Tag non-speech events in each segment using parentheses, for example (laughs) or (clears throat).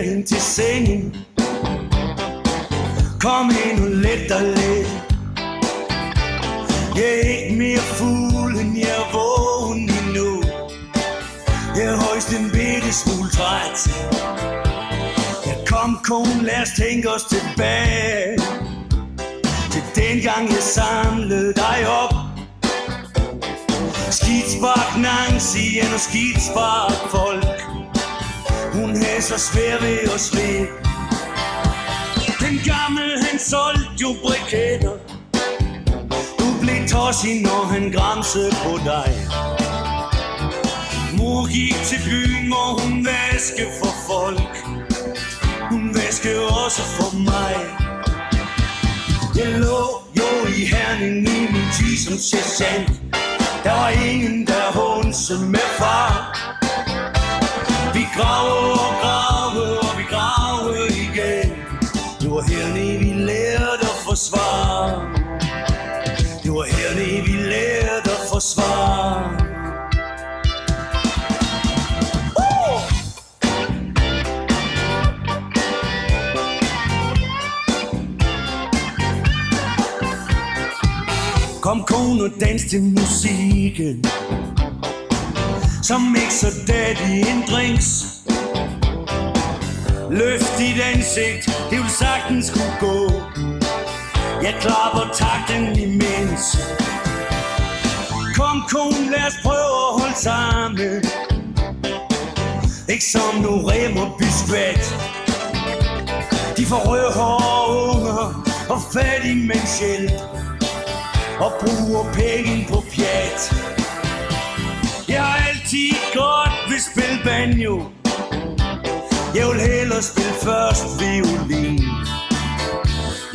kom hende til sengen. Kom ind og let dig lidt. Jeg er ikke mere fuld, end jeg er vågen endnu. Jeg er højst en bitte smule træt. Jeg kom kone, lad os tænke os tilbage. Til dengang jeg samlede dig op. Skidspark Nancy og skidspark folk havde så svært ved at slippe Den gamle han solgte jo briketter. Du blev tosset når han græmsede på dig. Mor gik til byen hvor hun vaske for folk. Hun vaske også for mig. Jeg lå jo i herning i min tid som sergeant. Der var ingen, der hunse med far. Vi graver, Kom kone og dans til musikken Som mixer daddy en drinks. Løft dit ansigt, det vil sagtens kunne gå. Jeg klapper takten imens. Kom kone, lad os prøve at holde sammen. Ikke som nu rem og biskvat De får rødhårde unger og fattig, mens hjælp og bruger penge på pjat. Jeg har altid godt vil spille banjo. Jeg vil hellere spille først violin.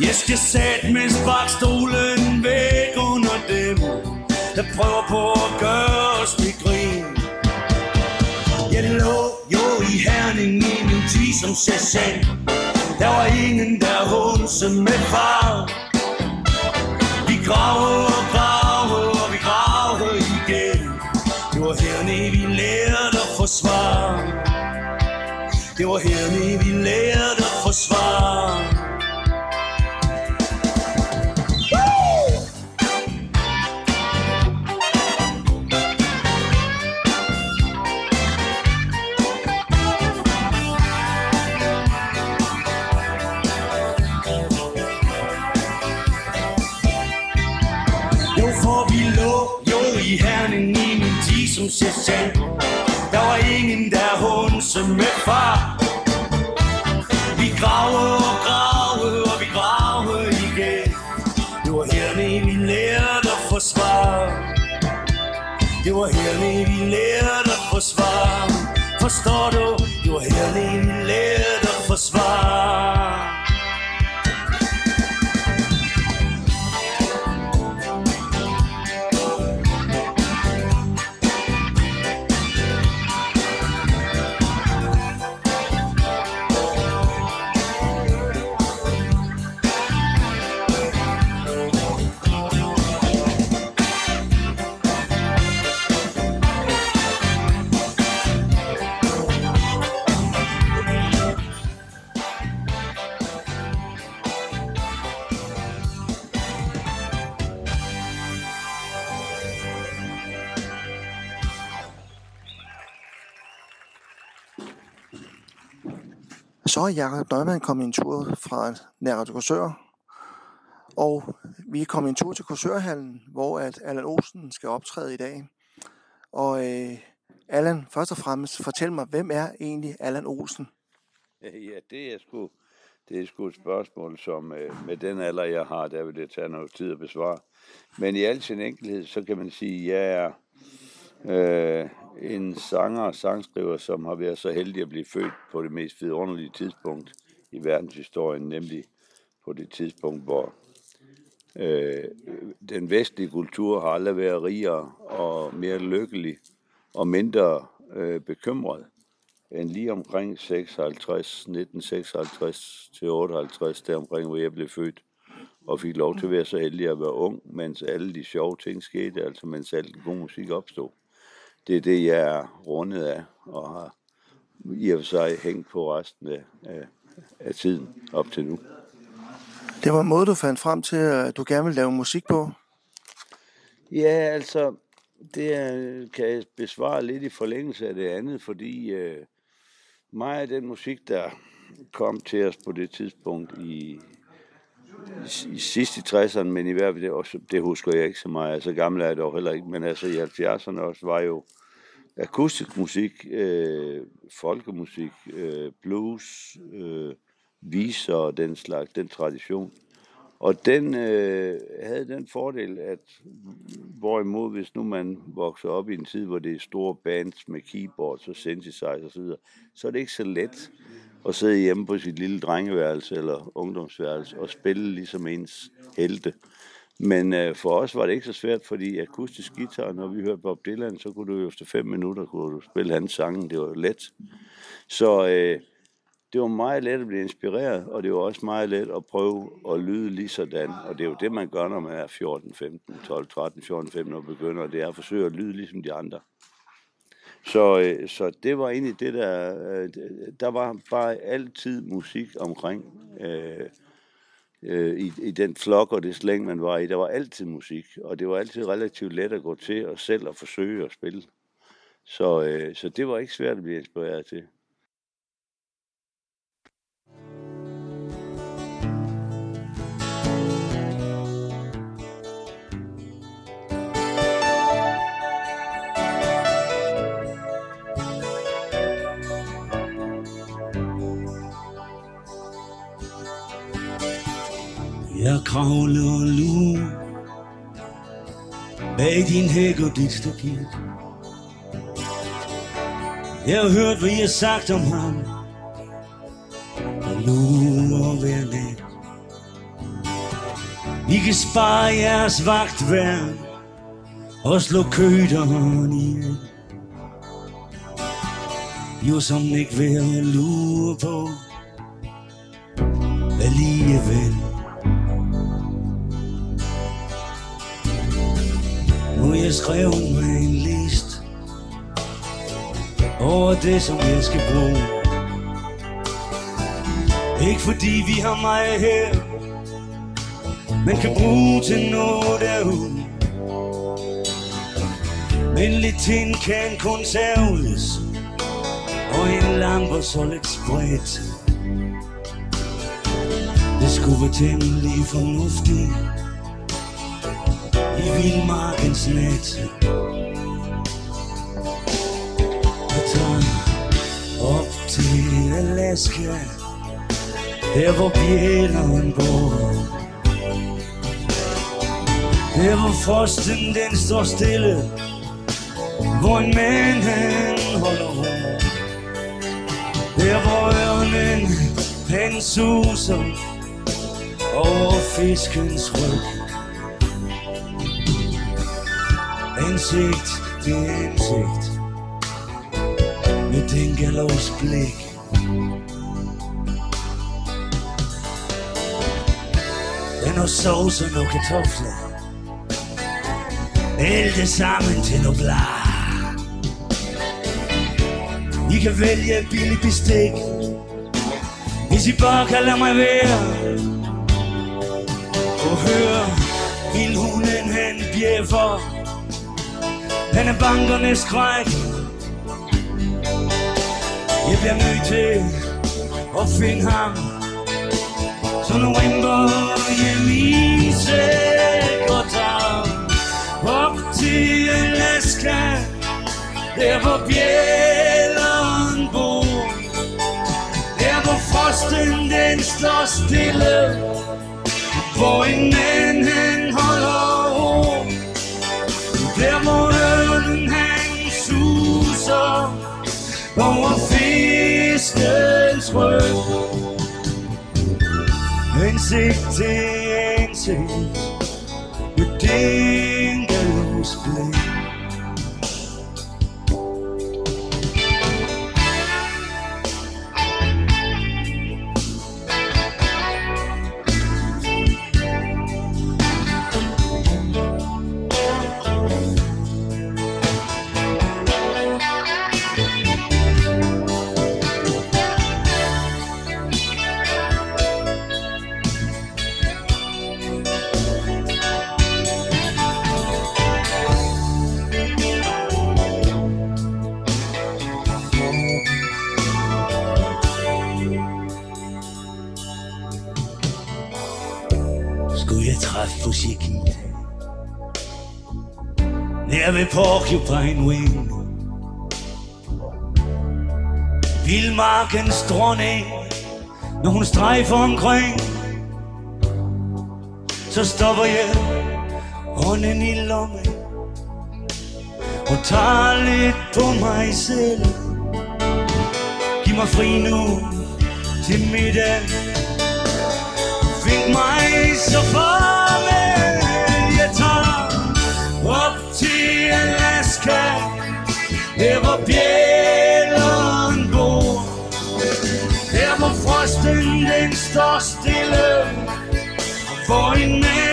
Jeg skal sætte med sparkstolen væk under dem, der prøver på at gøre os til grin. Jeg lå jo i herning i min tid som sergeant. Der var ingen, der hunse med far. Graver og graver, og vi graver igen. Det var hernede, vi lærte at forsvare. Det var hernede, min tid som. Der var ingen, der hunse med far. Vi graver og graver, og vi graver igen. Det var hernede, vi lærte at forsvare. Det var hernede, vi lærte at forsvare. Forstår du? Det var hernede, Så Jakob Nøgman kom en tur fra nær Korsør, og vi kom en tur til Korsørhallen, hvor at Allan Olsen skal optræde i dag. Og øh, Allan, først og fremmest, fortæl mig, hvem er egentlig Allan Olsen? Ja, det er sgu, det er sgu et spørgsmål, som øh, med den alder, jeg har, der vil det tage noget tid at besvare. Men i al sin enkelhed, så kan man sige, at jeg er øh, en sanger og sangskriver, som har været så heldig at blive født på det mest vidunderlige tidspunkt i verdenshistorien, nemlig på det tidspunkt, hvor øh, den vestlige kultur har aldrig været rigere og mere lykkelig og mindre øh, bekymret end lige omkring 56, 1956 til 58, der omkring, hvor jeg blev født, og fik lov til at være så heldig at være ung, mens alle de sjove ting skete, altså mens alt den gode musik opstod. Det er det, jeg er rundet af, og har i og for sig hængt på resten af, af, af tiden op til nu. Det var en måde, du fandt frem til, at du gerne ville lave musik på? Ja, altså, det kan jeg besvare lidt i forlængelse af det andet, fordi øh, meget af den musik, der kom til os på det tidspunkt i, i, i sidst i 60'erne, men i hvert fald, det, også, det husker jeg ikke så meget, altså gamle er det dog heller ikke, men altså i 70'erne også var jo akustisk musik, øh, folkemusik, øh, blues, øh, viser og den slags, den tradition. Og den øh, havde den fordel, at hvorimod hvis nu man vokser op i en tid, hvor det er store bands med keyboards og synthesizer osv., så er det ikke så let at sidde hjemme på sit lille drengeværelse eller ungdomsværelse og spille ligesom ens helte. Men øh, for os var det ikke så svært, fordi akustisk guitar, når vi hørte Bob Dylan, så kunne du jo efter fem minutter kunne du spille hans sange. Det var let. Så øh, det var meget let at blive inspireret, og det var også meget let at prøve at lyde lige sådan. Og det er jo det, man gør, når man er 14, 15, 12, 13, 14, 15 og begynder. Det er at forsøge at lyde ligesom de andre. Så, øh, så det var egentlig det, der... Øh, der var bare altid musik omkring øh, øh, i, i den flok og det slæng, man var i. Der var altid musik, og det var altid relativt let at gå til og selv at forsøge at spille. Så, øh, så det var ikke svært at blive inspireret til. Jeg kravler nu bag din hæk og dit stakit. Jeg har hørt, hvad I har sagt om ham. Og lurer hver nat. I kan spare jeres vagtværn og slå køderen ihjel. Jo, som ikke vil lure på alligevel. Og jeg skrev mig en list over det, som jeg skal bruge. Ikke fordi vi har mig her, men kan bruge til noget derude. Men lidt tin kan kun serves, og en lampe så lidt spredt. Det skulle være temmelig fornuftigt i vildmarkens nat Og tager op til Alaska, der hvor bjælderen bor. Der hvor frosten den står stille, hvor en mand han holder ro. Der hvor ørnen han suser over fiskens ryg. Ansigt til indsigt. Med din galovs blik Den og sovs og nogle kartofler Alt det sammen til noget blar I kan vælge billig bestik. Hvis I bare kan lade mig være. Og høre Vildhunden han bjeffer han er bankernes skræk. Jeg bliver nødt til at finde ham Så nu rimper jeg min sæk og tager Op til Alaska Der hvor bjælleren bor. Der hvor frosten den står stille Hvor en mand fiskens ryg Ansigt til ansigt Nær ved Porcupine Wing Vildmarkens dronning Når hun strejfer omkring Så stopper jeg hånden i lommen Og tager lidt på mig selv Giv mig fri nu til middag Fik mig så far. Her hvor bjælleren bor. Der hvor frosten den står stille Hvor en mand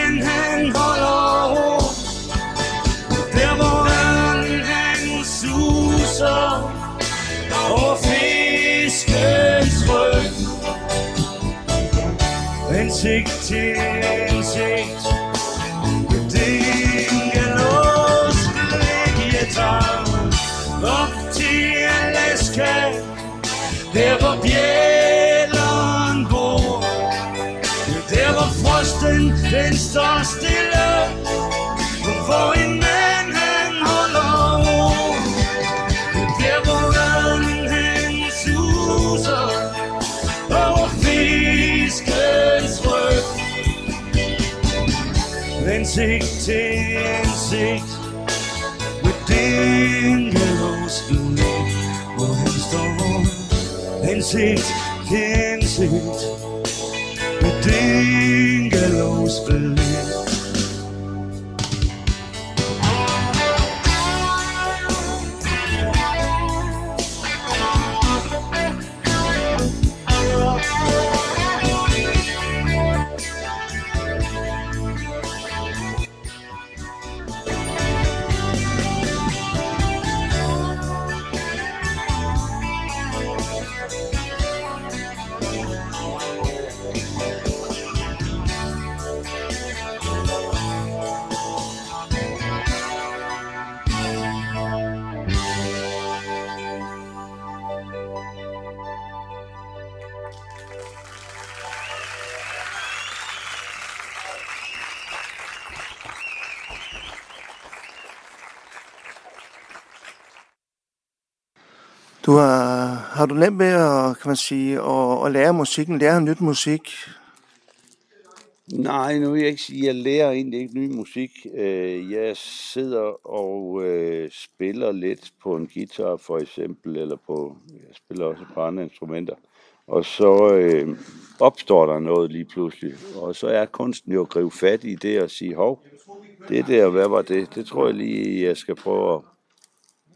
den står stille Hvor en mand han holder ro Der hvor gaden han suser Over fiskens ryg. Ansigt til ansigt Med dingelos blik Hvor han står. Ansigt til ansigt ausbildung. Du har, har du nemt med at, kan man sige, at, at lære musikken, lære nyt musik? Nej, nu vil jeg ikke sige, at jeg lærer egentlig ikke ny musik. Øh, jeg sidder og øh, spiller lidt på en guitar for eksempel, eller på, jeg spiller også på andre instrumenter. Og så øh, opstår der noget lige pludselig. Og så er kunsten jo at gribe fat i det og sige, hov, det der, hvad var det? Det tror jeg lige, jeg skal prøve at,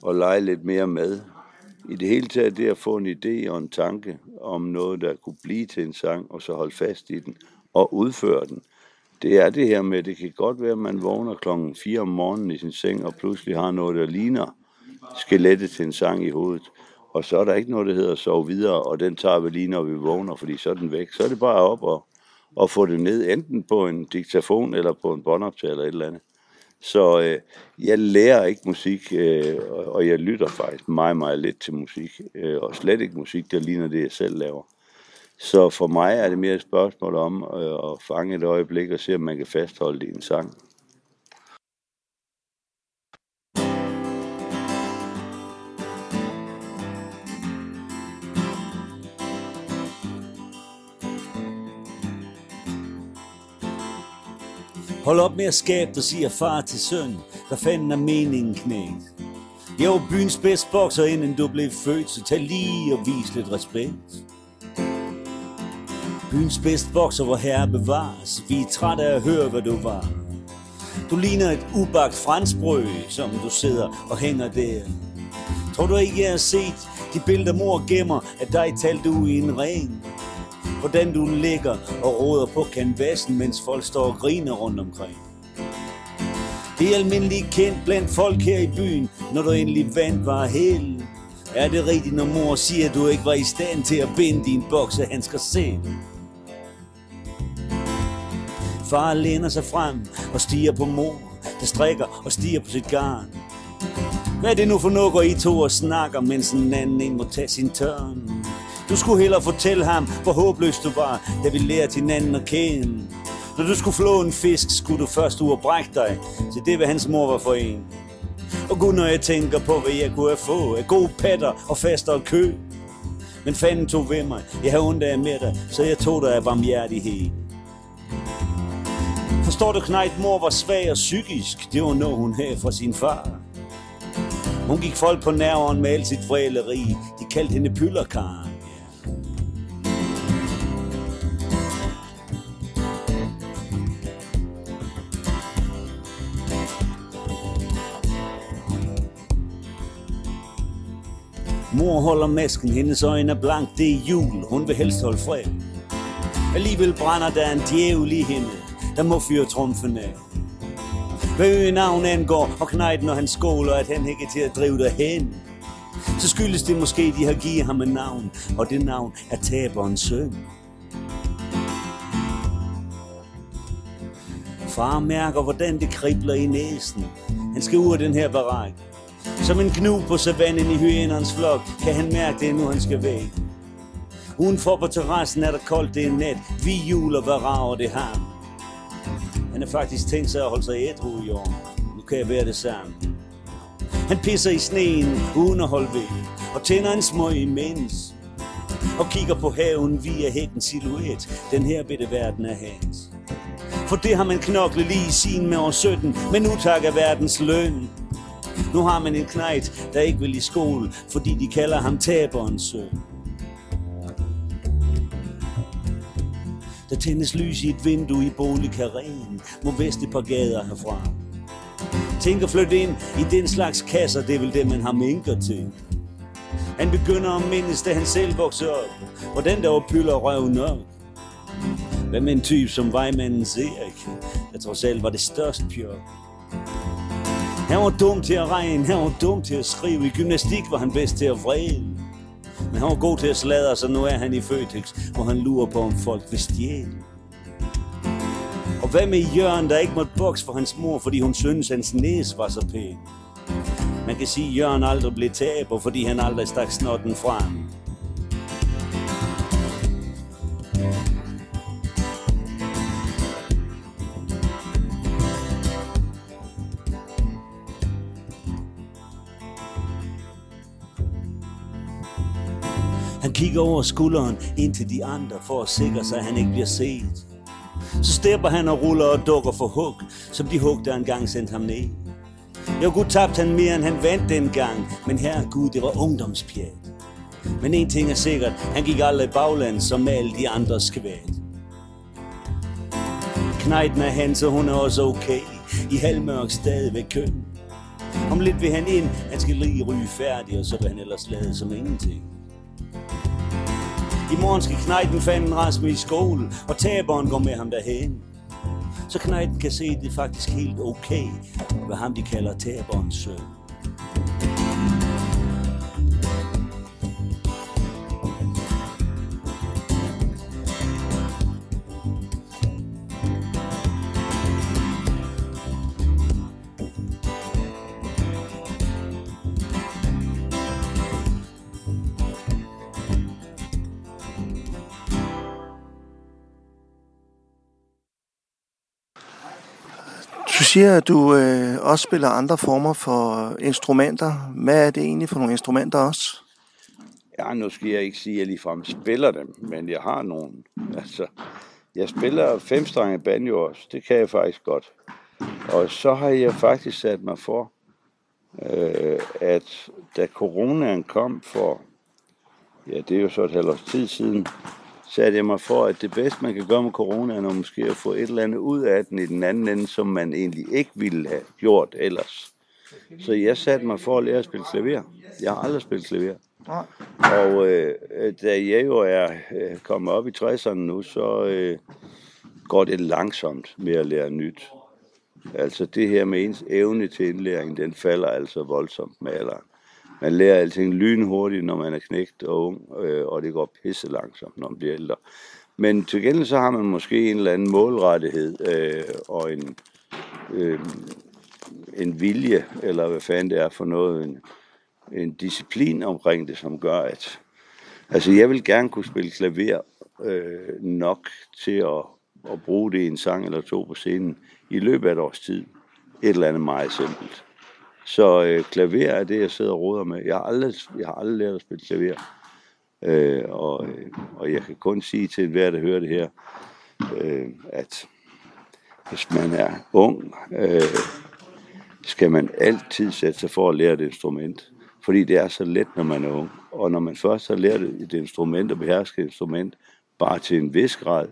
at lege lidt mere med. I det hele taget det at få en idé og en tanke om noget, der kunne blive til en sang, og så holde fast i den og udføre den. Det er det her med, det kan godt være, at man vågner klokken 4 om morgenen i sin seng, og pludselig har noget, der ligner skelettet til en sang i hovedet. Og så er der ikke noget, der hedder sove videre, og den tager vi lige, når vi vågner, fordi så er den væk. Så er det bare op og, og få det ned, enten på en diktafon eller på en båndoptager eller et eller andet. Så øh, jeg lærer ikke musik, øh, og og jeg lytter faktisk meget, meget lidt til musik. Øh, og slet ikke musik, der ligner det, jeg selv laver. Så for mig er det mere et spørgsmål om øh, at fange et øjeblik og se, om man kan fastholde det i en sang. Hold op med at skabe, dig, siger far til søn. Hvad fanden er meningen, knægt? Jeg var byens bedste bokser, inden du blev født, så tag lige og vis lidt respekt. Byens bedste bokser, hvor herre bevares. Vi er trætte af at høre, hvad du var. Du ligner et ubagt franskbrød, som du sidder og hænger der. Tror du ikke, jeg har set de billeder, mor gemmer at dig talte du i en ring? Hvordan du ligger og råder på kanvasen, mens folk står og griner rundt omkring. Det er almindeligt kendt blandt folk her i byen, når du endelig vandt var held. Er det rigtigt, når mor siger, at du ikke var i stand til at binde din boksehandsker selv? Far læner sig frem og stiger på mor, der strikker og stiger på sit garn. Hvad er det nu for noget, går I to og snakker, mens en anden en må tage sin tørn? Du skulle hellere fortælle ham, hvor håbløs du var, da vi lærte hinanden at kende. Når du skulle flå en fisk, skulle du først ud og brække dig. Så det hvad hans mor var for en. Og gud, når jeg tænker på, hvad jeg kunne have fået af gode patter og faster og kø. Men fanden tog ved mig. Jeg havde ondt af med dig, så jeg tog dig af varmhjertighed. Forstår du, knægt, mor var svag og psykisk. Det var noget, hun havde fra sin far. Hun gik folk på nerven med alt sit vræleri. De kaldte hende pyllerkaren. Mor holder masken, hendes øjne er blank, det er jul, hun vil helst holde fred. Alligevel brænder der en djævel i hende, der må fyre trumfen af. Hvad øgenavn angår, og knejt når han skåler, at han ikke er til at drive derhen. Så skyldes det måske, de har givet ham et navn, og det navn er taberens søn. Far mærker, hvordan det kribler i næsen. Han skal ud af den her barak. Som en knu på savannen i hyenernes flok, kan han mærke det, nu han skal væk. Udenfor på terrassen er der koldt, det er nat. Vi juler, hvad rager det ham. Han har faktisk tænkt sig at holde sig ædru i år. Nu kan jeg være det samme. Han pisser i sneen uden at holde ved, og tænder en smøg imens. Og kigger på haven via hækken silhuet. Den her bitte verden er hans. For det har man knoklet lige i sin med år 17, men nu takker verdens løn. Nu har man en knejt, der ikke vil i skole, fordi de kalder ham taberens søn. Der tændes lys i et vindue i boligkaren, må vest et par gader herfra. Tænk at flytte ind i den slags kasser, det er vel det, man har minker til. Han begynder at mindes, da han selv voksede op, hvordan der var pyller røv nok. Hvad med en type som vejmandens Erik, der trods alt var det største pjok. Han var dum til at regne, han var dum til at skrive. I gymnastik var han bedst til at vrede. Men han var god til at sladre, så nu er han i Føtex, hvor han lurer på, om folk vil stjæle. Og hvad med Jørgen, der ikke måtte bokse for hans mor, fordi hun synes, hans næse var så pæn? Man kan sige, at Jørgen aldrig blev taber, fordi han aldrig stak snotten frem. Kigger over skulderen ind til de andre for at sikre sig, at han ikke bliver set. Så stepper han og ruller og dukker for hug, som de hug, der engang sendte ham ned. Jo, gud tabte han mere, end han vandt dengang, men her Gud, det var ungdomspjat. Men en ting er sikkert, han gik aldrig bagland som alle de andre skvæt. Knejten er han, så hun er også okay. I halvmørk stadigvæk køn. Om lidt vil han ind, han skal lige ryge færdig, og så vil han ellers lade som ingenting. I morgen skal Knejten fanden Rasmus i skole, og taberen går med ham derhen. Så Knejten kan se, at det er faktisk helt okay, hvad ham de kalder taberens søn. Siger, at du øh, også spiller andre former for instrumenter. Hvad er det egentlig for nogle instrumenter også? Ja, nu skal jeg ikke sige, at jeg ligefrem spiller dem, men jeg har nogle. Altså, jeg spiller femstrenget banjo også. Det kan jeg faktisk godt. Og så har jeg faktisk sat mig for, øh, at da coronaen kom for, ja, det er jo så et halvt års tid siden, satte jeg mig for, at det bedste, man kan gøre med coronaen, er måske at få et eller andet ud af den i den anden ende, som man egentlig ikke ville have gjort ellers. Så jeg satte mig for at lære at spille klaver. Jeg har aldrig spillet klaver. Og øh, da jeg jo er øh, kommet op i 60'erne nu, så øh, går det langsomt med at lære nyt. Altså det her med ens evne til indlæring, den falder altså voldsomt med alderen. Man lærer alting lynhurtigt, når man er knægt og ung, øh, og det går pisse langsomt, når man bliver ældre. Men til gengæld så har man måske en eller anden målrettighed øh, og en, øh, en vilje, eller hvad fanden det er for noget, en, en disciplin omkring det, som gør, at altså jeg vil gerne kunne spille klaver øh, nok til at at bruge det i en sang eller to på scenen i løbet af et års tid. Et eller andet meget simpelt. Så øh, klaver er det, jeg sidder og råder med. Jeg har aldrig, jeg har aldrig lært at spille klaver. Øh, og, øh, og jeg kan kun sige til enhver, der hører det her, øh, at hvis man er ung, øh, skal man altid sætte sig for at lære et instrument. Fordi det er så let, når man er ung. Og når man først har lært et instrument og behersket et instrument, bare til en vis grad,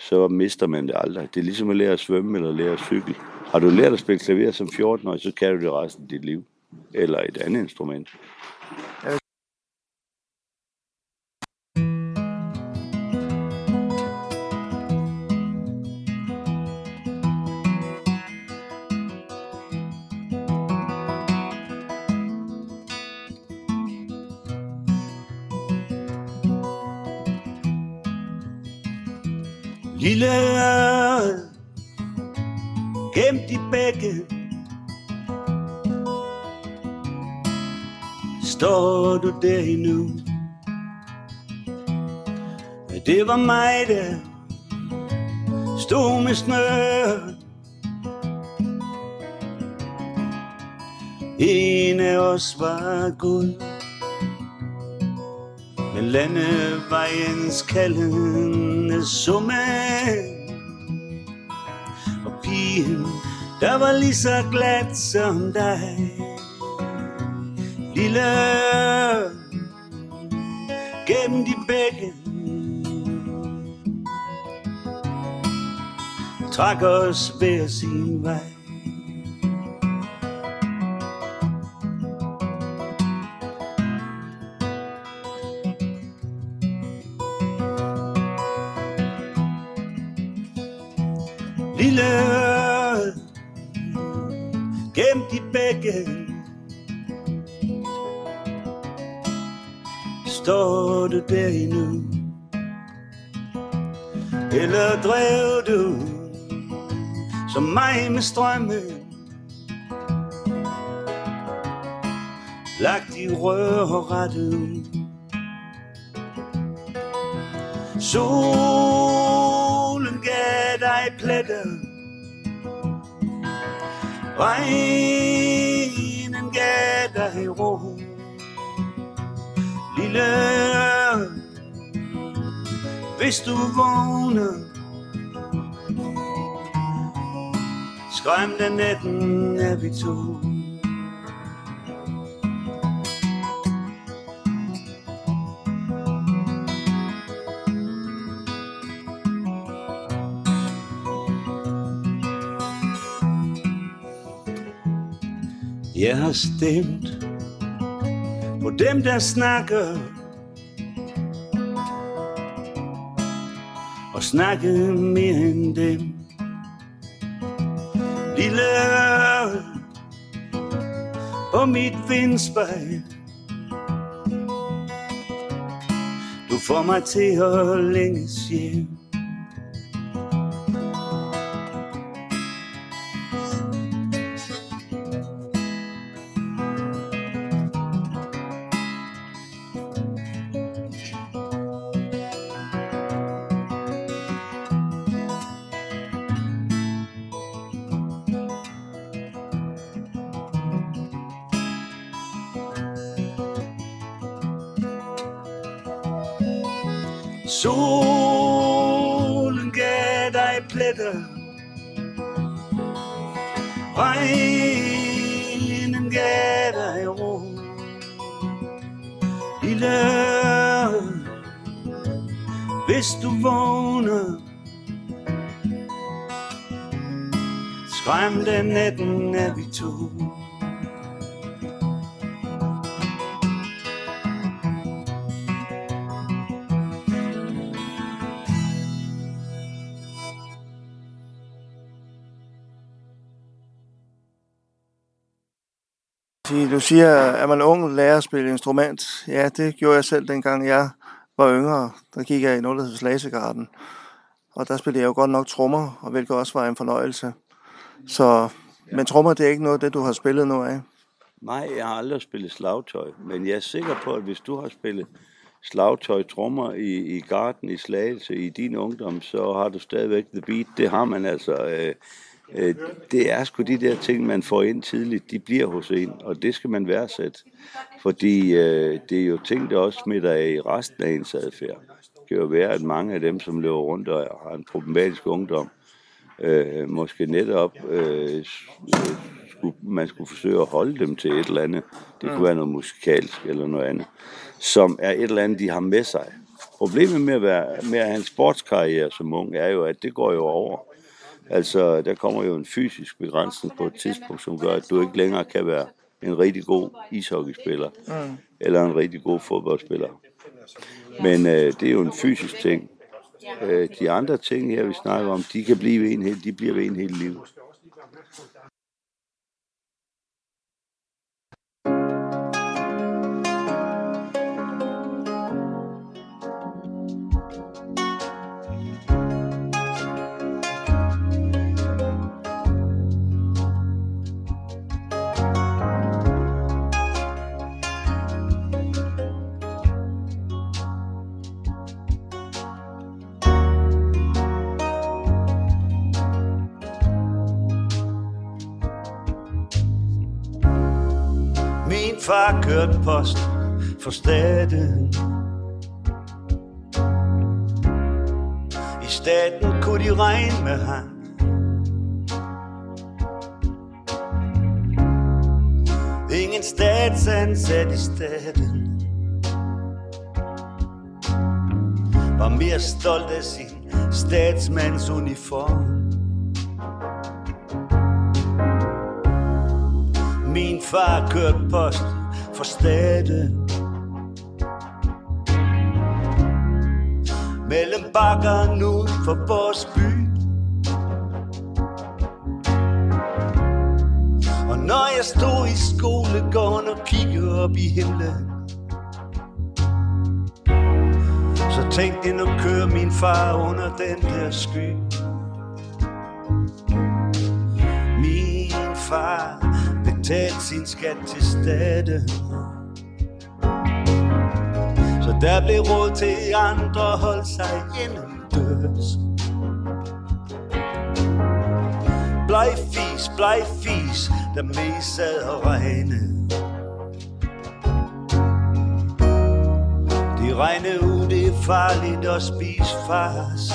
så mister man det aldrig. Det er ligesom at lære at svømme eller lære at cykle. Har du lært at spille klaver som 14-årig, så kan du det resten af dit liv. Eller et andet instrument. En Gud. Men landevejens kaldende summe. Og pigen, der var lige så glad som dig. Lille gennem de begge. Trak os hver sin vej. Med strømmen Lagt i rør Solen gav dig pletter. Regnen gav dig ro. Lille Hvis du vågner. Skræmte natten er vi to Jeg har stemt på dem, der snakker og snakket mere end dem. Lille på mit vindspejl. Du får mig til at længes hjem. Vågner Skræmte natten er vi to Du siger, at man ung lærer at spille instrument. Ja, det gjorde jeg selv dengang jeg var yngre. Der gik jeg i noget, der hedder Slasegarden. Og der spillede jeg jo godt nok trommer, og hvilket også var en fornøjelse. Så, men trommer, det er ikke noget, det du har spillet nu af. Nej, jeg har aldrig spillet slagtøj, men jeg er sikker på, at hvis du har spillet slagtøj, trommer i, i garden i Slagelse i din ungdom, så har du stadigvæk The Beat. Det har man altså. Øh, øh, det er sgu de der ting, man får ind tidligt, de bliver hos en, og det skal man værdsætte. Fordi øh, det er jo ting, der også smitter af i resten af ens adfærd. Det kan jo være, at mange af dem, som løber rundt og har en problematisk ungdom, øh, måske netop øh, skulle, man skulle forsøge at holde dem til et eller andet. Det kunne være noget musikalsk eller noget andet, som er et eller andet, de har med sig. Problemet med at, være, med at have en sportskarriere som ung, er jo, at det går jo over. Altså, der kommer jo en fysisk begrænsning på et tidspunkt, som gør, at du ikke længere kan være en rigtig god ishockeyspiller, mm. eller en rigtig god fodboldspiller. Men øh, det er jo en fysisk ting. Øh, de andre ting her, vi snakker om, de kan blive ved en, de bliver ved en hel liv. Far kørte post for staten. I staten kunne de regne med ham. Ingen statsansat i staten Var mere stolt af sin statsmands uniform Min far kørte post for staten Mellem bakkerne ud for vores by. Og når jeg stod i skolegården og kiggede op i himlen Så tænkte jeg, nu kører min far under den der sky. Min far betalte sin skat til staten der blev råd til andre at sig sig indendørs. Bleg fis, bleg fis, der mest sad og regnede De regnede ud, det er farligt at spise fars.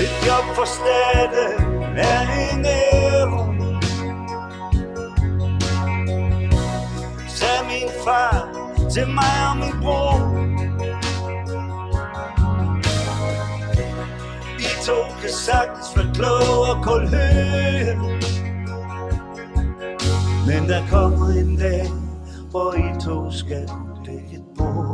Et job for staten er ingen min far til mig og min bror. I to kan sagtens være kloge og kulhøre Men der kommer en dag, hvor I to skal dække et bord.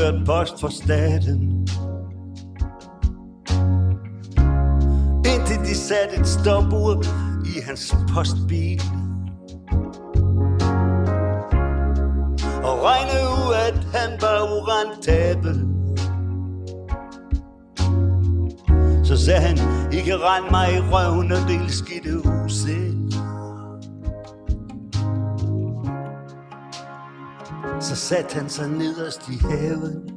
Kørt post for staten. Indtil de satte et stopur i hans postbil. Og regnede ud, at han var urentabel. Så sagde han, I kan rende mig i røven og dele skidt ud. satte han sig nederst i haven.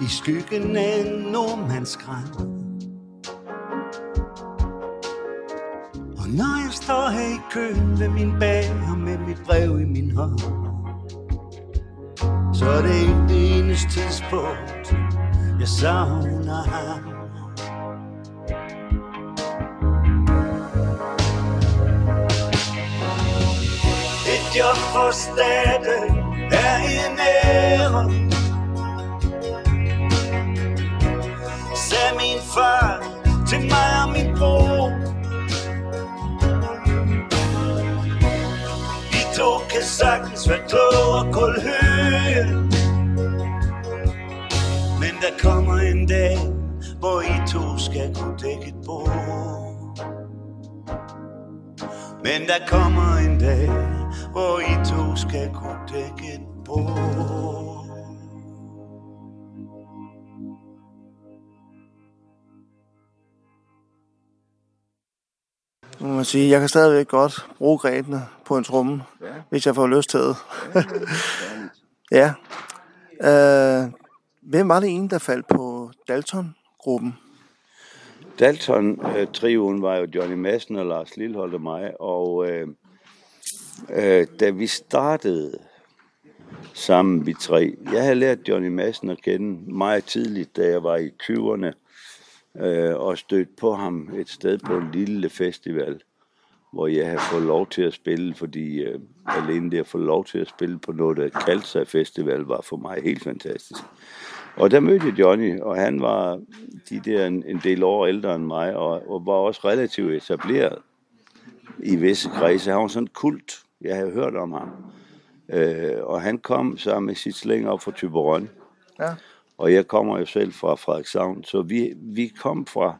I skyggen af en nordmandsgræn Og når jeg står her i køen ved min bager med mit brev i min hånd Så er det ikke det eneste tidspunkt, jeg savner ham. jeg for staten er en ære Sagde min far til mig og min bror. Vi to kan sagtens være kloge og kulhøje. Men der kommer en dag, hvor I to skal kunne dække et bord. Men der kommer en dag, hvor I to skal kunne dække et bord må man sige. Jeg kan stadigvæk godt bruge grebene på en tromme, ja. hvis jeg får lyst til det. ja. (laughs) Øh, hvem var det en, der faldt på Dalton-gruppen? Dalton-trioen var jo Johnny Madsen og Lars Lillehold og mig, og øh, øh, da vi startede sammen, vi tre, jeg havde lært Johnny Madsen at kende meget tidligt, da jeg var i 20'erne, øh, og stødt på ham et sted på en lille festival, hvor jeg havde fået lov til at spille, fordi øh, alene det at få lov til at spille på noget, der kaldte sig festival, var for mig helt fantastisk. Og der mødte jeg Johnny, og han var de der en, en del år ældre end mig, og, og var også relativt etableret i visse kredse. Han var sådan kult. Jeg havde hørt om ham. Øh, og han kom sammen med sit slæng op fra Tyberon. Ja. Og jeg kommer jo selv fra Frederikshavn, så vi, vi kom fra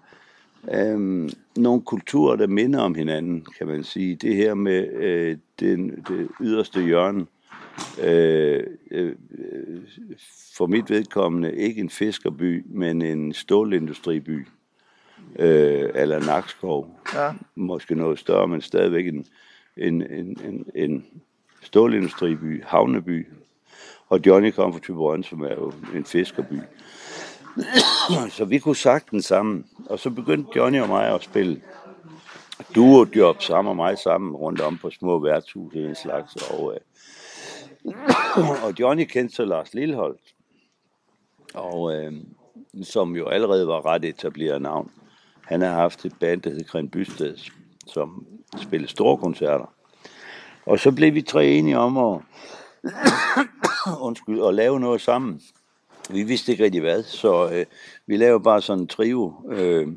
øhm, nogle kulturer, der minder om hinanden, kan man sige. Det her med øh, den, det yderste hjørne, øh, øh, for mit vedkommende ikke en fiskerby, men en stålindustriby, øh, eller Nakskov. Ja. Måske noget større, men stadigvæk en, en, en, en, en stålindustriby, havneby, og Johnny kom fra Tyborøn, som er jo en fiskerby. (clears throat) så vi kunne sagtens sammen. Og så begyndte Johnny og mig at spille duo-job sammen og mig sammen rundt om på små værtshuse en slags. Og, øh, (clears throat) og Johnny kendte så Lars Lilleholdt, og, øh, som jo allerede var ret etableret navn. Han har haft et band, der hed Gren som spillede store koncerter. Og så blev vi tre enige om at (coughs) undskyld, at lave noget sammen. Vi vidste ikke rigtig hvad, så øh, vi lavede bare sådan en trio, øh,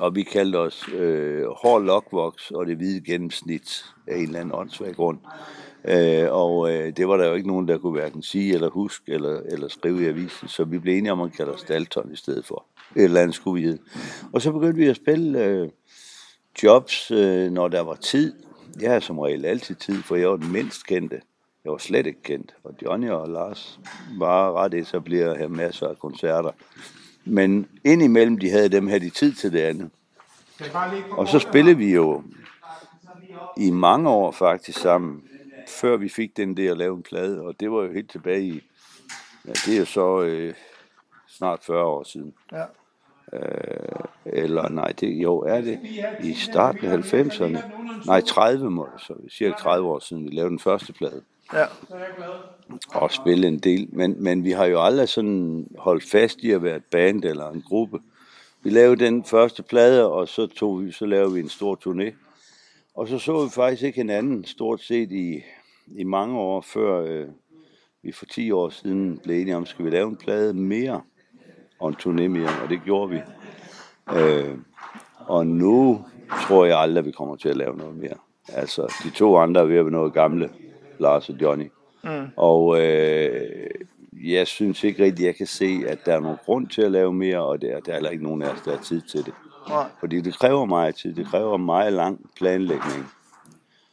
og vi kaldte os øh, Hård Lokvoks og det hvide gennemsnit af en eller anden åndssvag grund. Øh, og øh, det var der jo ikke nogen, der kunne hverken sige eller huske eller, eller skrive i avisen, så vi blev enige om at kalde os Dalton i stedet for. Et eller andet skulle vi hedde. Og så begyndte vi at spille øh, jobs, øh, når der var tid. Jeg har som regel altid tid, for jeg var den mindst kendte. Jeg var slet ikke kendt. Og Johnny og Lars var ret etableret her masser af koncerter. Men indimellem de havde dem, havde de tid til det andet. Og så spillede vi jo i mange år faktisk sammen, før vi fik den der at lave en plade. Og det var jo helt tilbage i, ja, det er jo så øh, snart 40 år siden. Ja. Øh, eller nej, det, jo er det i starten af 90'erne. Nej, 30 må så cirka 30 år siden, vi lavede den første plade. Ja. Og spille en del. Men, men vi har jo aldrig sådan holdt fast i at være et band eller en gruppe. Vi lavede den første plade, og så, tog vi, så lavede vi en stor turné. Og så så vi faktisk ikke hinanden stort set i, i mange år, før øh, vi for 10 år siden blev enige om, skal vi lave en plade mere og en turné mere, og det gjorde vi. Øh, og nu tror jeg aldrig, at vi kommer til at lave noget mere. Altså, de to andre er ved at være noget gamle. Lars og Johnny. Mm. Og øh, jeg synes ikke rigtig, jeg kan se, at der er nogen grund til at lave mere, og der, der er heller ikke nogen af os, der har tid til det. Nej. Fordi det kræver meget tid, det kræver meget lang planlægning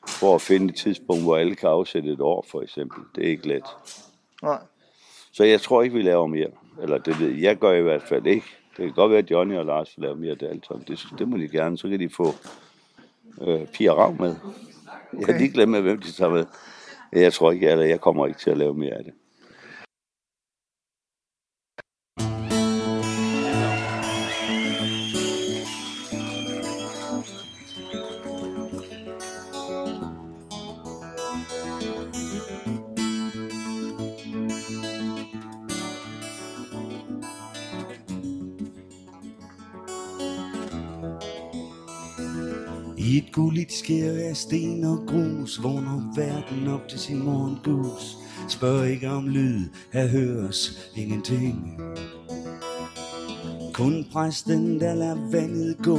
for at finde et tidspunkt, hvor alle kan afsætte et år, for eksempel. Det er ikke let. Nej. Så jeg tror ikke, vi laver mere. Eller det ved jeg gør i hvert fald ikke. Det kan godt være, at Johnny og Lars vil lave mere Dalton. Det, det må de gerne. Så kan de få øh, Pia Rav med. Okay. Jeg har lige glemt, hvem de tager med. Jeg tror ikke, at jeg kommer ikke til at lave mere af det. Et skær af sten og grus Vågner verden op til sin morgengus Spørg ikke om lyd, her høres ingenting. Kun præsten, der lader vandet gå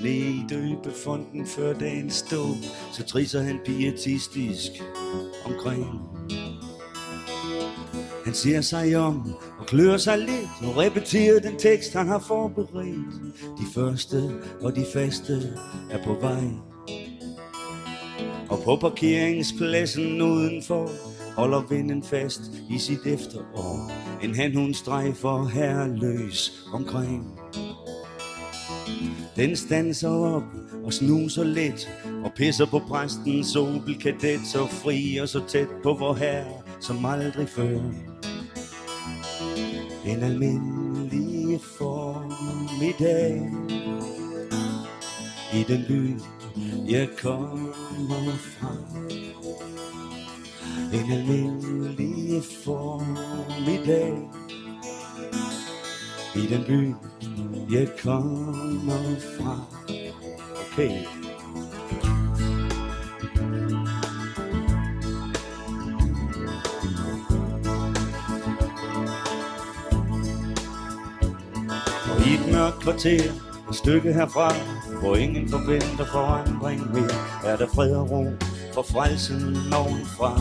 Læg i døbefonden før dagen stå Så trisser han pietistisk omkring. Han ser sig om og klør sig lidt. Og repeterer den tekst han har forberedt. De første og de faste er på vej. Og på parkeringspladsen udenfor Holder vinden fast i sit efterår. En han hun strejfer herreløs omkring. Den stanser op og snuser lidt Og pisser på præstens opelkadet Så fri og så tæt på vor herre som aldrig før. En almindelig formiddag I den by jeg kommer fra En almindelig formiddag. I den by jeg kommer fra. Okay. Og i et mørkt kvarter, et stykke herfra, hvor ingen forventer forandring mere, er der fred og ro for frelsen ovenfra.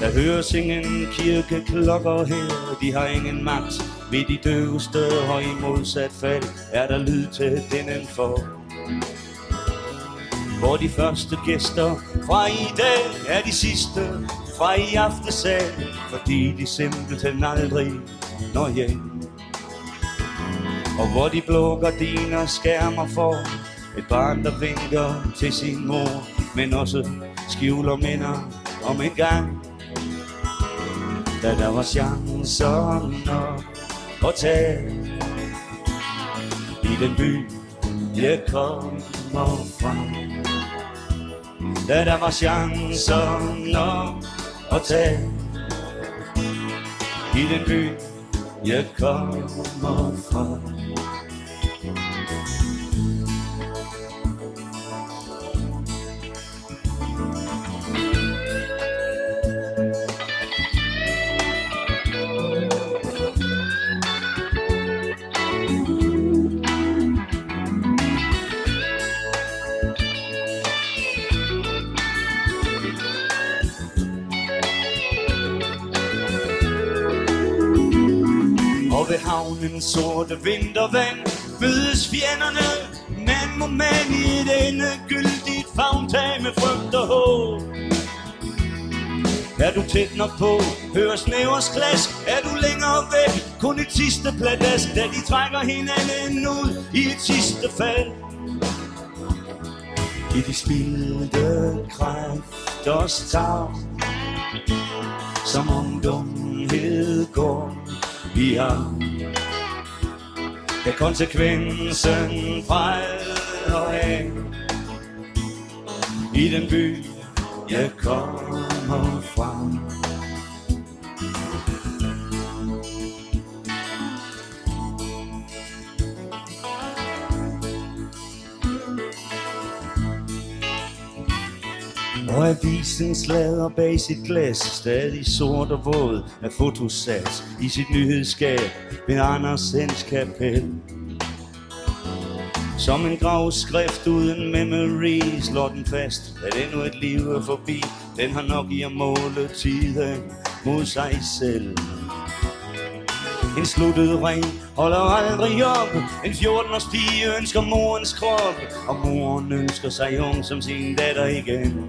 Der høres ingen kirkeklokker her, de har ingen magt ved de døveste og i modsat fald er der lyd til den for. Hvor de første gæster fra i dag er de sidste fra i aftesal, fordi de simpelthen aldrig når hjem. Og hvor de blå gardiner skærmer for et barn, der vinker til sin mor, men også skjuler minder om en gang, da der var chancer nok at tage i den by, jeg kommer fra. Da der var chancer nok at tage i den by, jeg kommer fra. Den sorte vintervand mødes fjenderne. Man må man i et endegyldigt fagntag med frygt og håb. Er du tæt nok på, hører snævers klask. Er du længere væk, kun et sidste pladask. Da de trækker hinanden ud i et sidste fald. I de spildte kræfters tag. Som om dumhed går vi har da konsekvensen fejler af I den by, jeg kommer fra. Og avisen slader bag sit glas Stadig sort og våd af fotosats I sit nyhedsskab ved Andersens kapel. Som en gravskrift uden memory Slår den fast, at endnu et liv er forbi? Den har nok i at måle tiden mod sig selv? En sluttet ring holder aldrig op. En 14-års pige ønsker morens krop Og moren ønsker sig ung som sin datter igen.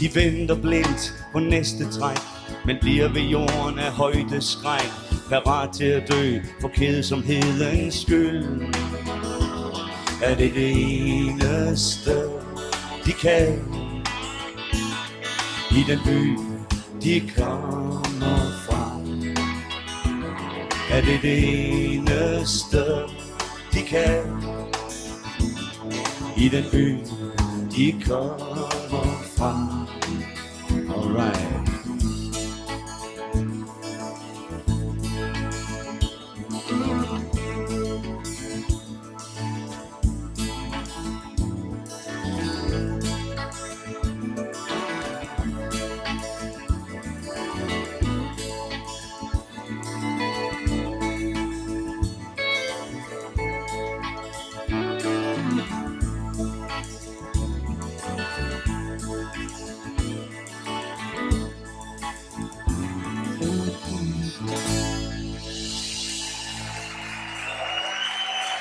De venter blindt på næste træk Men bliver ved jorden af højde skræk Parat til at dø for kedsomhedens skyld. Er det det eneste de kan I den by de kommer er det det eneste, de kan? I den by, de kommer fra. Alright.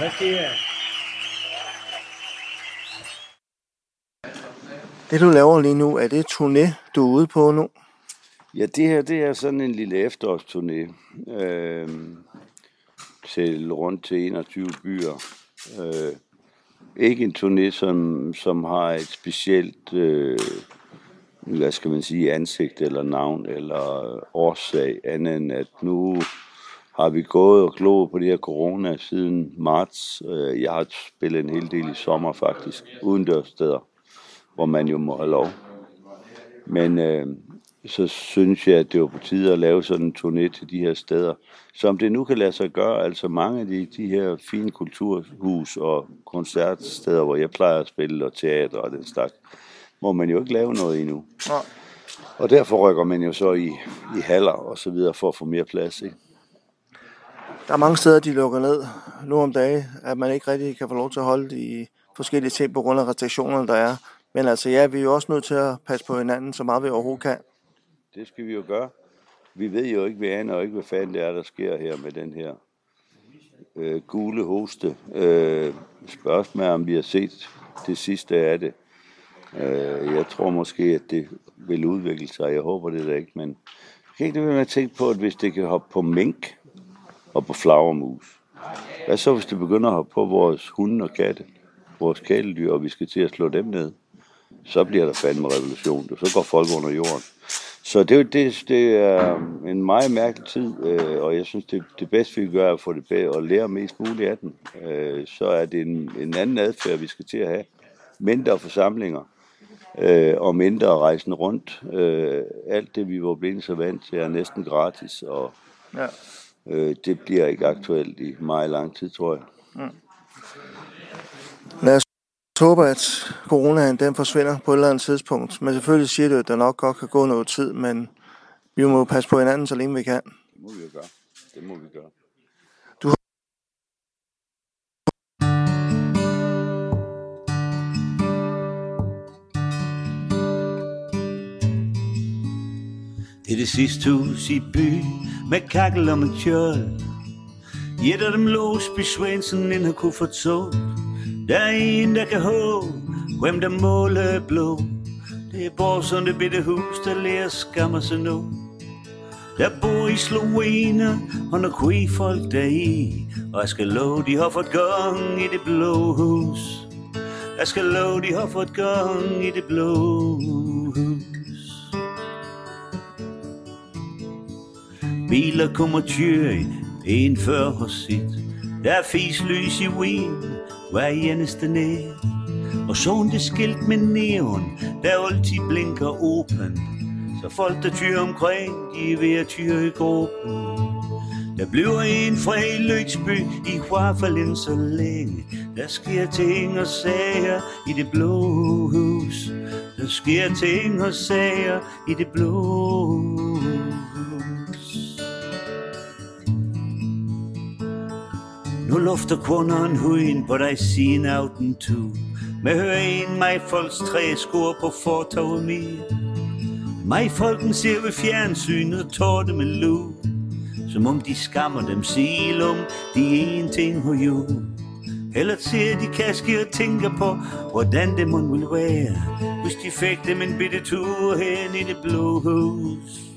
Tak skal I have. Det du laver lige nu, er det turné, du er ude på nu? Ja, det her det er sådan en lille efterårsturné øh, til rundt til 21 byer. Øh, ikke en turné, som, som har et specielt, øh, hvad skal man sige, ansigt eller navn eller årsag, andet end at nu har vi gået og gloet på det her corona siden marts. Øh, jeg har spillet en hel del i sommer faktisk, udendørssteder, hvor man jo må have lov. Men øh, så synes jeg, at det var på tide at lave sådan en turné til de her steder. Som det nu kan lade sig gøre, altså mange af de, de her fine kulturhus og koncertsteder, hvor jeg plejer at spille, og teater og den slags, må man jo ikke lave noget endnu. Og derfor rykker man jo så i, i haller og så videre for at få mere plads. Ikke? Der er mange steder, de lukker ned nu om dagen, at man ikke rigtig kan få lov til at holde de forskellige ting på grund af restriktionerne, der er. Men altså ja, vi er jo også nødt til at passe på hinanden så meget vi overhovedet kan. Det skal vi jo gøre. Vi ved jo ikke, vi aner ikke, hvad fanden det er, der sker her med den her øh, gule hoste. Øh, spørgsmålet om vi har set det sidste af det. Øh, jeg tror måske, at det vil udvikle sig. Jeg håber det da ikke, men jeg kan ikke det med at tænke på, at hvis det kan hoppe på mink og på flagermus, hvad så hvis det begynder at hoppe på vores hunde og katte, vores kæledyr, og vi skal til at slå dem ned? Så bliver der fandme revolution. Så går folk under jorden. Så det, det, det er en meget mærkelig tid, øh, og jeg synes, det, det bedste, vi kan gøre, er at få det bedre og lære mest muligt af den. Øh, så er det en, en anden adfærd, vi skal til at have. Mindre forsamlinger øh, og mindre rejsen rundt. Øh, alt det, vi var blevet så vant til, er næsten gratis, og Ja øh, det bliver ikke aktuelt i meget lang tid, tror jeg. Lad os håbe, at coronaen den forsvinder på et eller andet tidspunkt. Men selvfølgelig siger det, at der nok godt kan gå noget tid, men vi må passe på hinanden, så længe vi kan. Det må vi jo gøre. Det må vi gøre. I det sidste hus i by med kakkel og med kjøl. Et af dem lås på Svendsen ind har kunne få tog. Der er en, der kan håbe, hvem der måler blå. Det er bare sådan det bitte hus, der lærer skammer sig nu. Der bor i Slovenia, og når kvi folk der i. Og jeg skal love, de har fået gang i det blå hus. Jeg skal love, de har fået gang i det blå hus. Biler kommer kører en før hos sit. Der er fis lys i wien, hver eneste nat. Og sådan det skilt med neon, der altid blinker åben. Så folk der tyrer omkring, de er ved at tyre i gruppen. Der bliver en fred løgsby i Huafalen så længe. Der sker ting og sager i det blå hus. Der sker ting og sager i det blå hus. Lufter kunderen huden på dig siden af den tu. Med hører en mig folks tre skor på fortovet mere. Mig folken ser ved fjernsynet tårte med lu. Som om de skammer dem silum, de er en ting hos jo. Eller ser de kaske og tænker på, hvordan det må ville være, hvis de fik dem en bitte tur hen i det blå hus.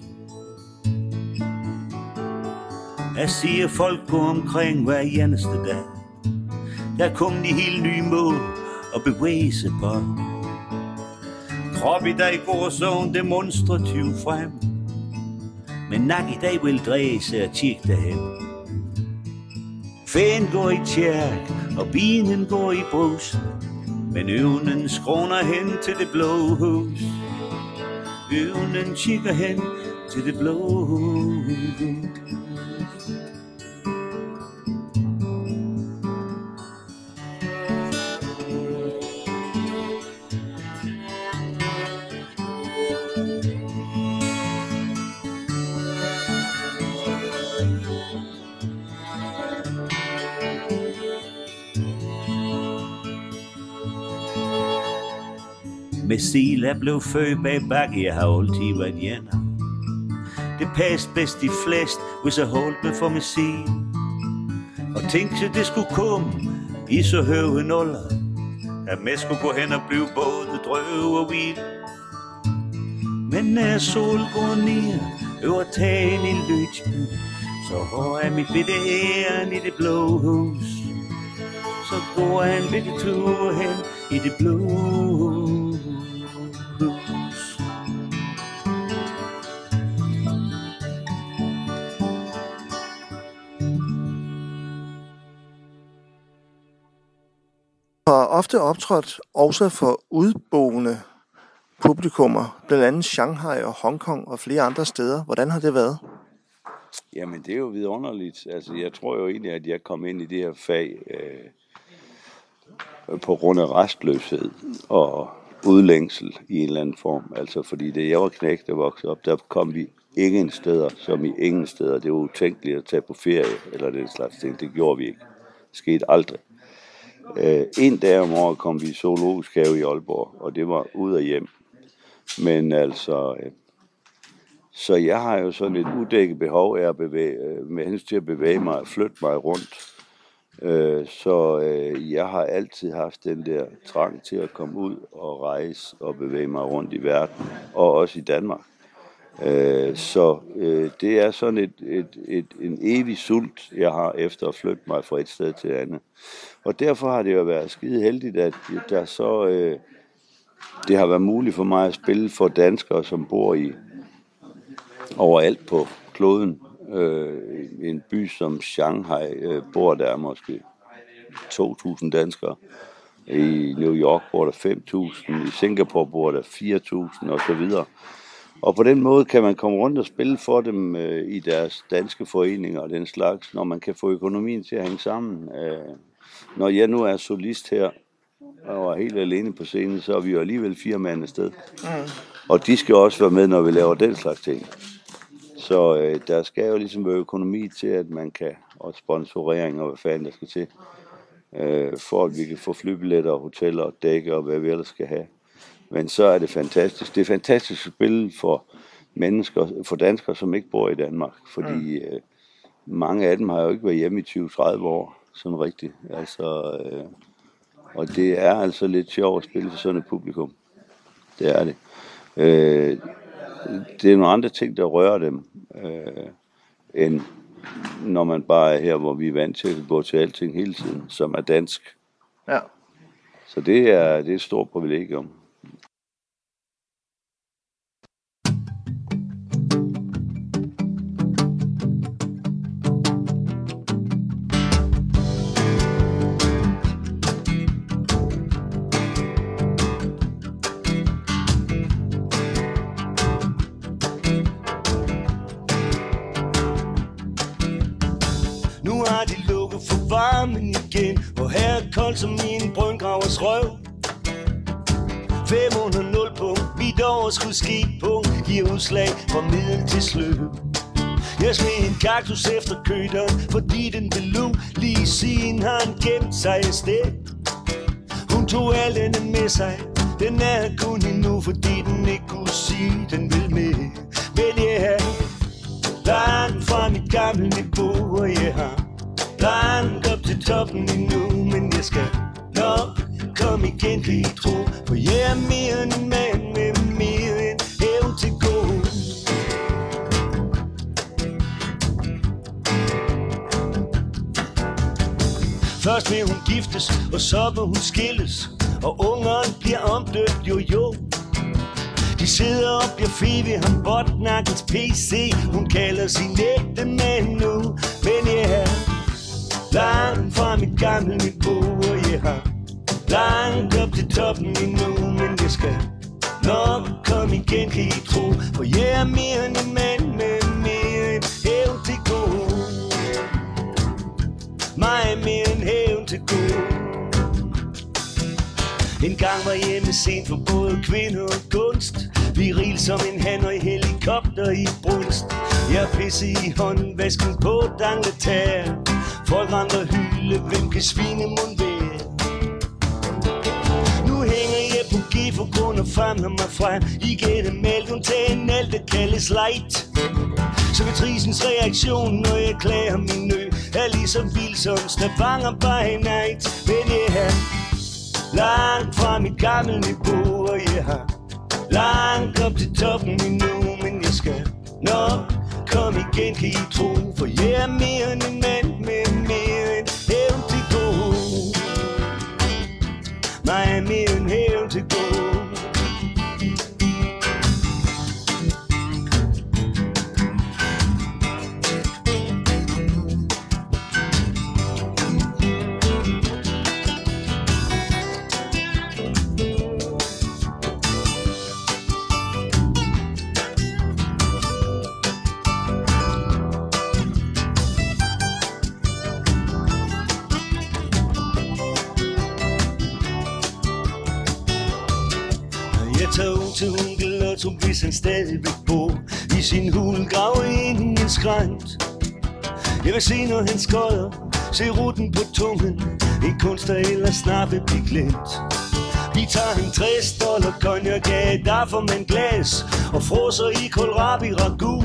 Jeg siger folk går omkring hver eneste dag. Der kom de helt nye mål at bevæge sig på. Krop i dag går sådan demonstrativ frem. Men nak i dag vil dreje sig og tjekke derhen. Fæn går i tjærk, og binen går i brus. Men øvnen skråner hen til det blå hus. Øvnen kigger hen til det blå hus. Med sil er blev født bag bakke, jeg har altid været jener. Det passer bedst de flest, hvis jeg holdt mig for mig sil. Og tænkte, sig, det skulle komme, i så høje nuller, at med skulle gå hen og blive både drøv og vild. Men når sol går ned over tagen i Løgsby, så har jeg mit bitte æren i det blå hus. Så går en bitte tur hen i det blå har ofte optrådt også for udboende publikummer, blandt andet Shanghai og Hongkong og flere andre steder. Hvordan har det været? Jamen, det er jo vidunderligt. Altså, jeg tror jo egentlig, at jeg kom ind i det her fag øh, på grund af restløshed og udlængsel i en eller anden form. Altså, fordi det jeg var knægt og voksede op, der kom vi ingen steder, som i ingen steder. Det var utænkeligt at tage på ferie, eller den slags ting. Det gjorde vi ikke. Det skete aldrig. Øh, en dag om året kom vi i zoologisk have i Aalborg, og det var ud af hjem. Men altså, øh, så jeg har jo sådan et udækket behov af at bevæge, øh, med hensyn til at bevæge mig og flytte mig rundt. Øh, så øh, jeg har altid haft den der trang til at komme ud og rejse og bevæge mig rundt i verden, og også i Danmark. Øh, så øh, det er sådan et, et, et, en evig sult, jeg har efter at flytte mig fra et sted til andet. Og derfor har det jo været skide heldigt, at der så, øh, det har været muligt for mig at spille for danskere, som bor i overalt på kloden. Øh, en by som Shanghai øh, bor der måske 2.000 danskere. I New York bor der 5.000, i Singapore bor der 4.000 og så videre. Og på den måde kan man komme rundt og spille for dem øh, i deres danske foreninger og den slags, når man kan få økonomien til at hænge sammen. Øh, når jeg nu er solist her og er helt alene på scenen, så er vi jo alligevel fire mand afsted. Mm. Og de skal også være med, når vi laver den slags ting. Så øh, der skal jo ligesom være økonomi til, at man kan, og sponsorering og hvad fanden der skal til, øh, for at vi kan få flybilletter og hoteller og dække og hvad vi ellers skal have. Men så er det fantastisk. Det er fantastisk at spille for mennesker, for danskere, som ikke bor i Danmark. Fordi mm. øh, mange af dem har jo ikke været hjemme i 20-30 år, sådan rigtigt. Altså, øh, og det er altså lidt sjovt at spille for sådan et publikum. Det er det. Øh, det er nogle andre ting, der rører dem, øh, end når man bare er her, hvor vi er vant til at gå til alting hele tiden, som er dansk. Ja. Så det er, det er et stort privilegium. Mit punkt Giver udslag fra middel til sløv Jeg smed en kaktus efter køderen Fordi den belug lige siden har han gemt sig et sted. Hun tog al denne med sig. Den er kun endnu, fordi den ikke kunne sige, den vil med. Men jeg yeah, langt fra mit gamle niveau, og jeg har langt op til toppen endnu, men jeg skal nok komme igen, kan I tro. For jeg er mere end en mand. Først vil hun giftes, og så vil hun skilles, og ungeren bliver omdøbt jo jo. De sidder og bliver fri ved ham botnakkens PC Hun kalder sin ægte mand nu Men jeg yeah, Langt fra mit gamle niveau, og jeg har langt op til toppen endnu, men jeg skal nok komme igen, kan I tro, for jeg er mere end en mand. Mig mere end hævn til gå. En gang var hjemme sent for både kvinde og kunst. Viril som en han og i helikopter i brunst. Jeg pisse i hånden, vasken på dangletær. Folk andre hylde, hvem kan svine mund være? Nu hænger jeg på Måske for grund og famler mig frem Igennem hun tager en alt, der kaldes light. Så vil trisens reaktion, når jeg klager min nø. Er ligesom vild Stavanger by night Men jeg yeah, er langt fra mit gamle niveau Og jeg har langt op til toppen endnu Men jeg skal nok komme igen, kan I tro For jeg er mere end en mand med mere end hævn til gå Mig er mere end hævn til gå til onkel Otto, hvis han stadigvæk bor I sin hul graver ind i en skrænt. Jeg vil se, når han skodder. Se ruten på tungen. En kunstner eller snart vil blive glemt. Vi tager en 60 dollar konjak af Der får man glas Og froser i kohlrabi ragu.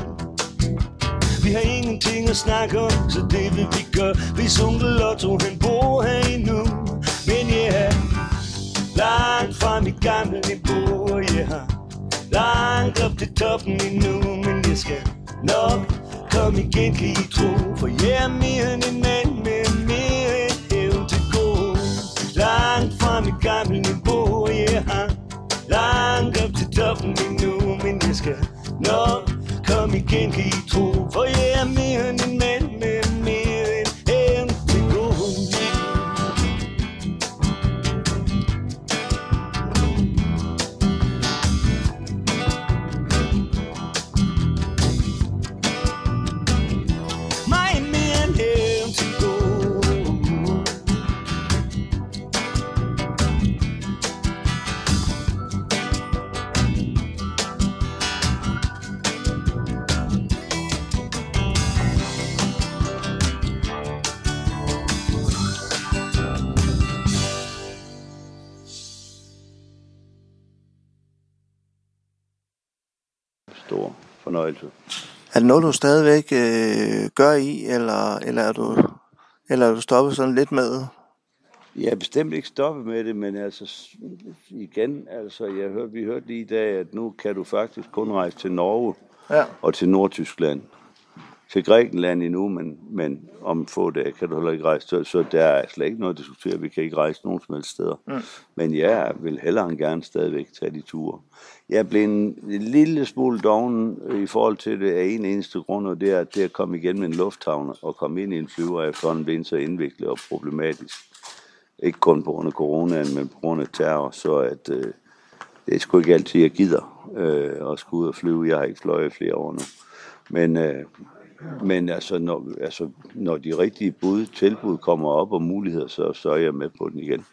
Vi har ingenting at snakke om, så det vil vi gøre. Hvis onkel Otto han bor her endnu Langt fra mit gamle niveau jeg har langt op til toppen endnu Men jeg skal nok komme igen, kan I tro. For jeg er mere end en mand med mere end evne til gå. Langt fra mit gamle niveau jeg har langt op til toppen endnu Men jeg skal nok komme igen, kan I tro. For jeg er mere end en Er det noget, du stadigvæk øh, gør i, eller, eller, er du, eller er du stoppet sådan lidt med? Jeg er bestemt ikke stoppet med det, men altså igen, altså jeg hørte, vi hørte lige i dag, at nu kan du faktisk kun rejse til Norge Ja. og til Nordtyskland. Til Grækenland endnu, men, men om få dage kan du heller ikke rejse. Så, så der er slet ikke noget at diskutere. Vi kan ikke rejse nogen som helst steder. Mm. Men jeg vil hellere end gerne stadigvæk tage de ture. Jeg blev en lille smule doven i forhold til det af en eneste grund, og det er, at det at komme igen med en lufthavn og komme ind i en flyver efterhånden blev så indviklet og problematisk. Ikke kun på grund af coronaen, men på grund af terror, så at, øh, det er sgu ikke altid, jeg gider øh, at skulle ud og flyve. Jeg har ikke fløjet i flere år nu. Men, øh, men altså, når, altså, når de rigtige bud, tilbud kommer op og muligheder, så, så er jeg med på den igen.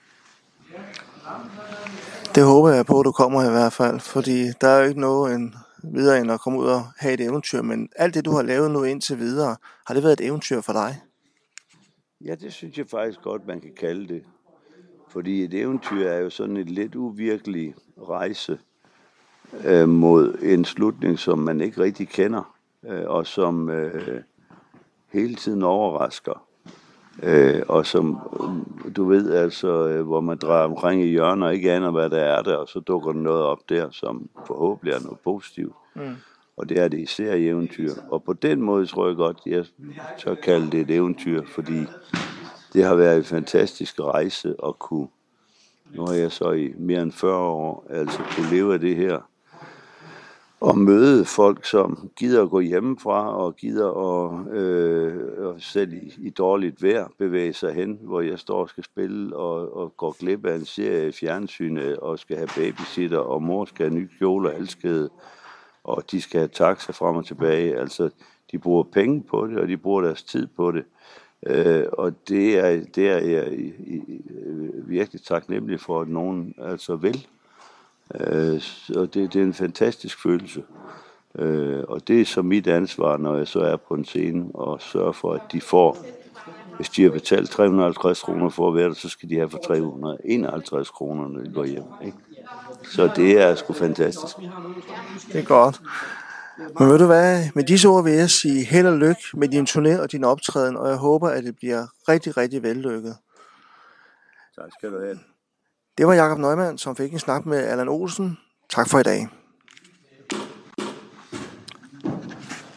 Det håber jeg på, at du kommer i hvert fald, fordi der er jo ikke noget end videre end at komme ud og have et eventyr, men alt det, du har lavet nu indtil videre, har det været et eventyr for dig? Ja, det synes jeg faktisk godt, man kan kalde det. Fordi et eventyr er jo sådan et lidt uvirkelig rejse øh, mod en slutning, som man ikke rigtig kender, øh, og som øh, hele tiden overrasker. Øh, og som, du ved, altså, øh, hvor man drejer omkring i hjørner og ikke aner, hvad der er der, og så dukker der noget op der, som forhåbentlig er noget positivt. Mm. Og det er det især i eventyr. Og på den måde tror jeg godt, jeg tør kalde det et eventyr, fordi det har været en fantastisk rejse at kunne, nu har jeg så i mere end 40 år, altså kunne leve af det her, og møde folk, som gider at gå hjemmefra og gider at øh, og selv i, i dårligt vejr bevæge sig hen, hvor jeg står og skal spille og, og går glip af en serie i fjernsynet og skal have babysitter, og mor skal have ny kjole og halskæde, og de skal have taxa frem og tilbage. Altså, de bruger penge på det, og de bruger deres tid på det. Øh, og det er, det er jeg i, i, øh, virkelig taknemmelig for, at nogen altså vil. Øh, og det, det er en fantastisk følelse. Øh, og det er så mit ansvar, når jeg så er på en scene, og sørge for, at de får, hvis de har betalt 350 kroner for at være der, så skal de have for 351 kroner, når de går hjem. Ikke? Så det er sgu fantastisk. Det er godt. Men ved du hvad, med disse ord vil jeg sige held og lykke med din turné og din optræden, og jeg håber, at det bliver rigtig, rigtig vellykket. Tak skal du have. Det var Jakob Neumann, som fik en snak med Allan Olsen. Tak for i dag.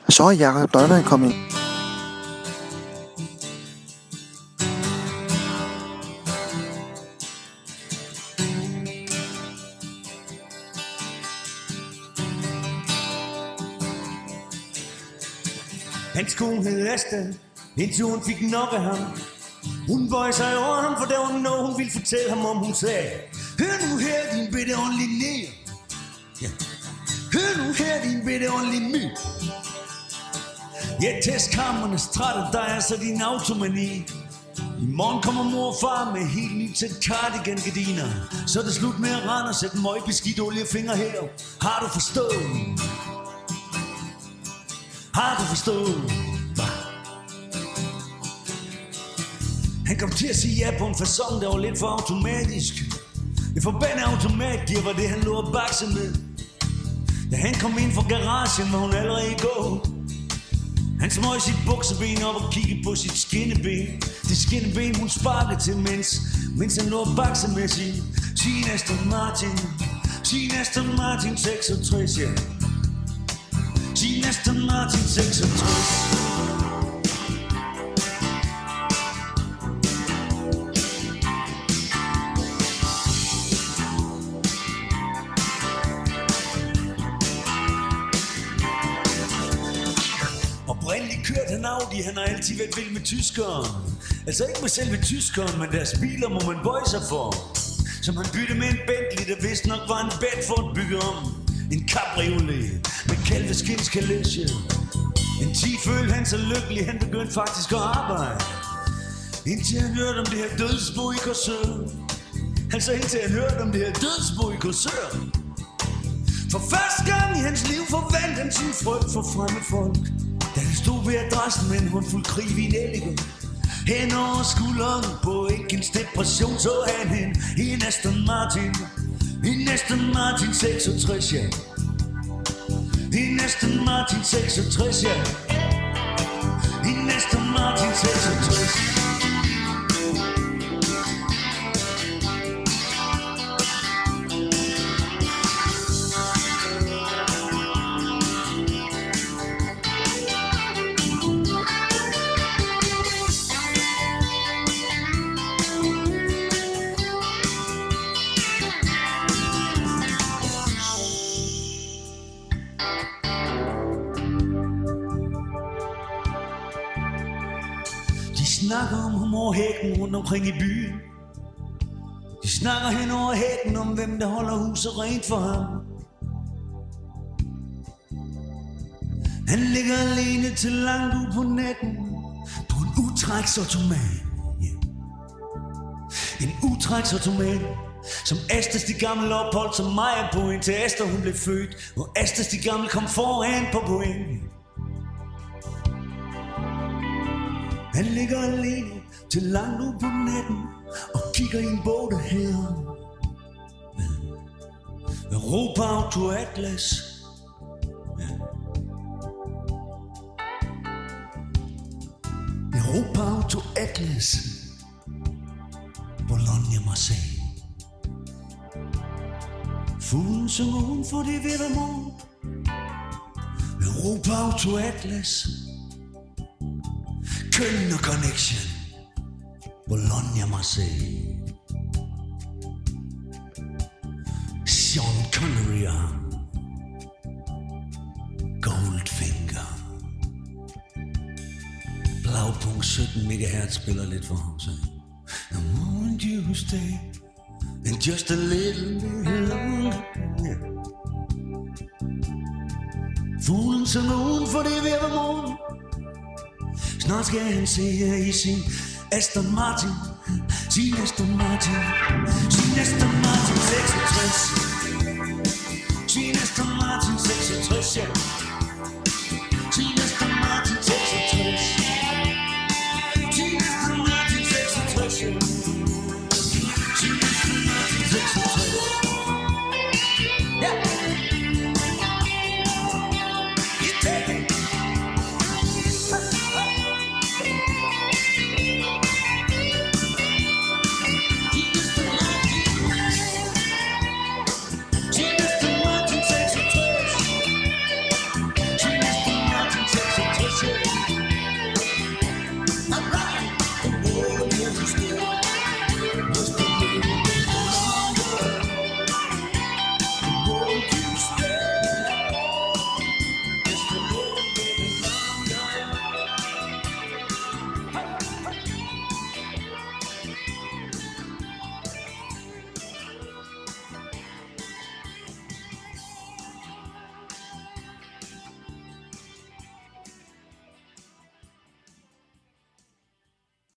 Så er Jakob Neumann kommet ind. Hans kone hed Asta, indtil hun fik nok af ham. Hun bøjede sig over ham, for der var noget, hun ville fortælle ham om. Hun sagde, hør nu her, din bitte åndelig nær. Ja. Hør nu her, din bitte åndelig my. Ja, testkammerne strætter dig, altså din automani. I morgen kommer mor og far med helt nyt sæt cardigan gardiner. Så er det slut med at rende og sætte møgbeskidt oliefinger her. Har du forstået? Har du forstået? Han kom til at sige ja på en fasong, der var lidt for automatisk. Det forbandede automatgear var det, han lå og bakse med. Da han kom ind fra garagen, var hun allerede i gå. Han smøg sit bukseben op og kiggede på sit skinneben. Det skinneben, hun sparkede til, mens, mens han lå og bakse med sin, sin Aston Martin. Sin Aston Martin 66, ja. Sin Aston Martin 66. han har altid været vild med tyskeren. Altså ikke med selve tyskeren, men deres biler må man bøje sig for. Som han byttede med en Bentley, der vist nok var en Bedford bygget om. En cabriolet med kalveskins kalesje. En ti følte han så lykkelig, han begyndte faktisk at arbejde. Indtil han hørte om det her dødsbo i Korsør. Altså indtil han hørte om det her dødsbo i Korsør. For første gang i hans liv forvandt han sin frygt for fremme folk. Ved adressen men hun fuld krig i. Hen over skulderen på Enkens depression så han hen i en Martin. I en Martin 66, ja. I en Martin 66, ja. I en Martin 66. omkring i byen. De snakker hen over hækken om, hvem der holder huset rent for ham. Han ligger alene til langt ud på natten på en utræksautomat. Yeah. En utræksautomat, som Astas de gamle opholdt som mig på, til Asta hun blev født, hvor Astas de gamle kom foran på point. Han ligger alene til langt ud på natten og kigger i en bog, der hedder Europa Auto Atlas. Europa Auto Atlas. Bologna Marseille. Fuglen synger hun for det ved morgen. Europa Auto Atlas. Kölner Connection. Bologna Marseille. Sean Connery. Goldfinger. Blaupunkt 17 MHz spiller lidt for ham, så. And won't you stay and just a little bit longer? Yeah. Fuglen som uden for det ved morgen. Snart skal han se her i sin Aston Martin. Sin Aston Martin. Sin Aston Martin. 66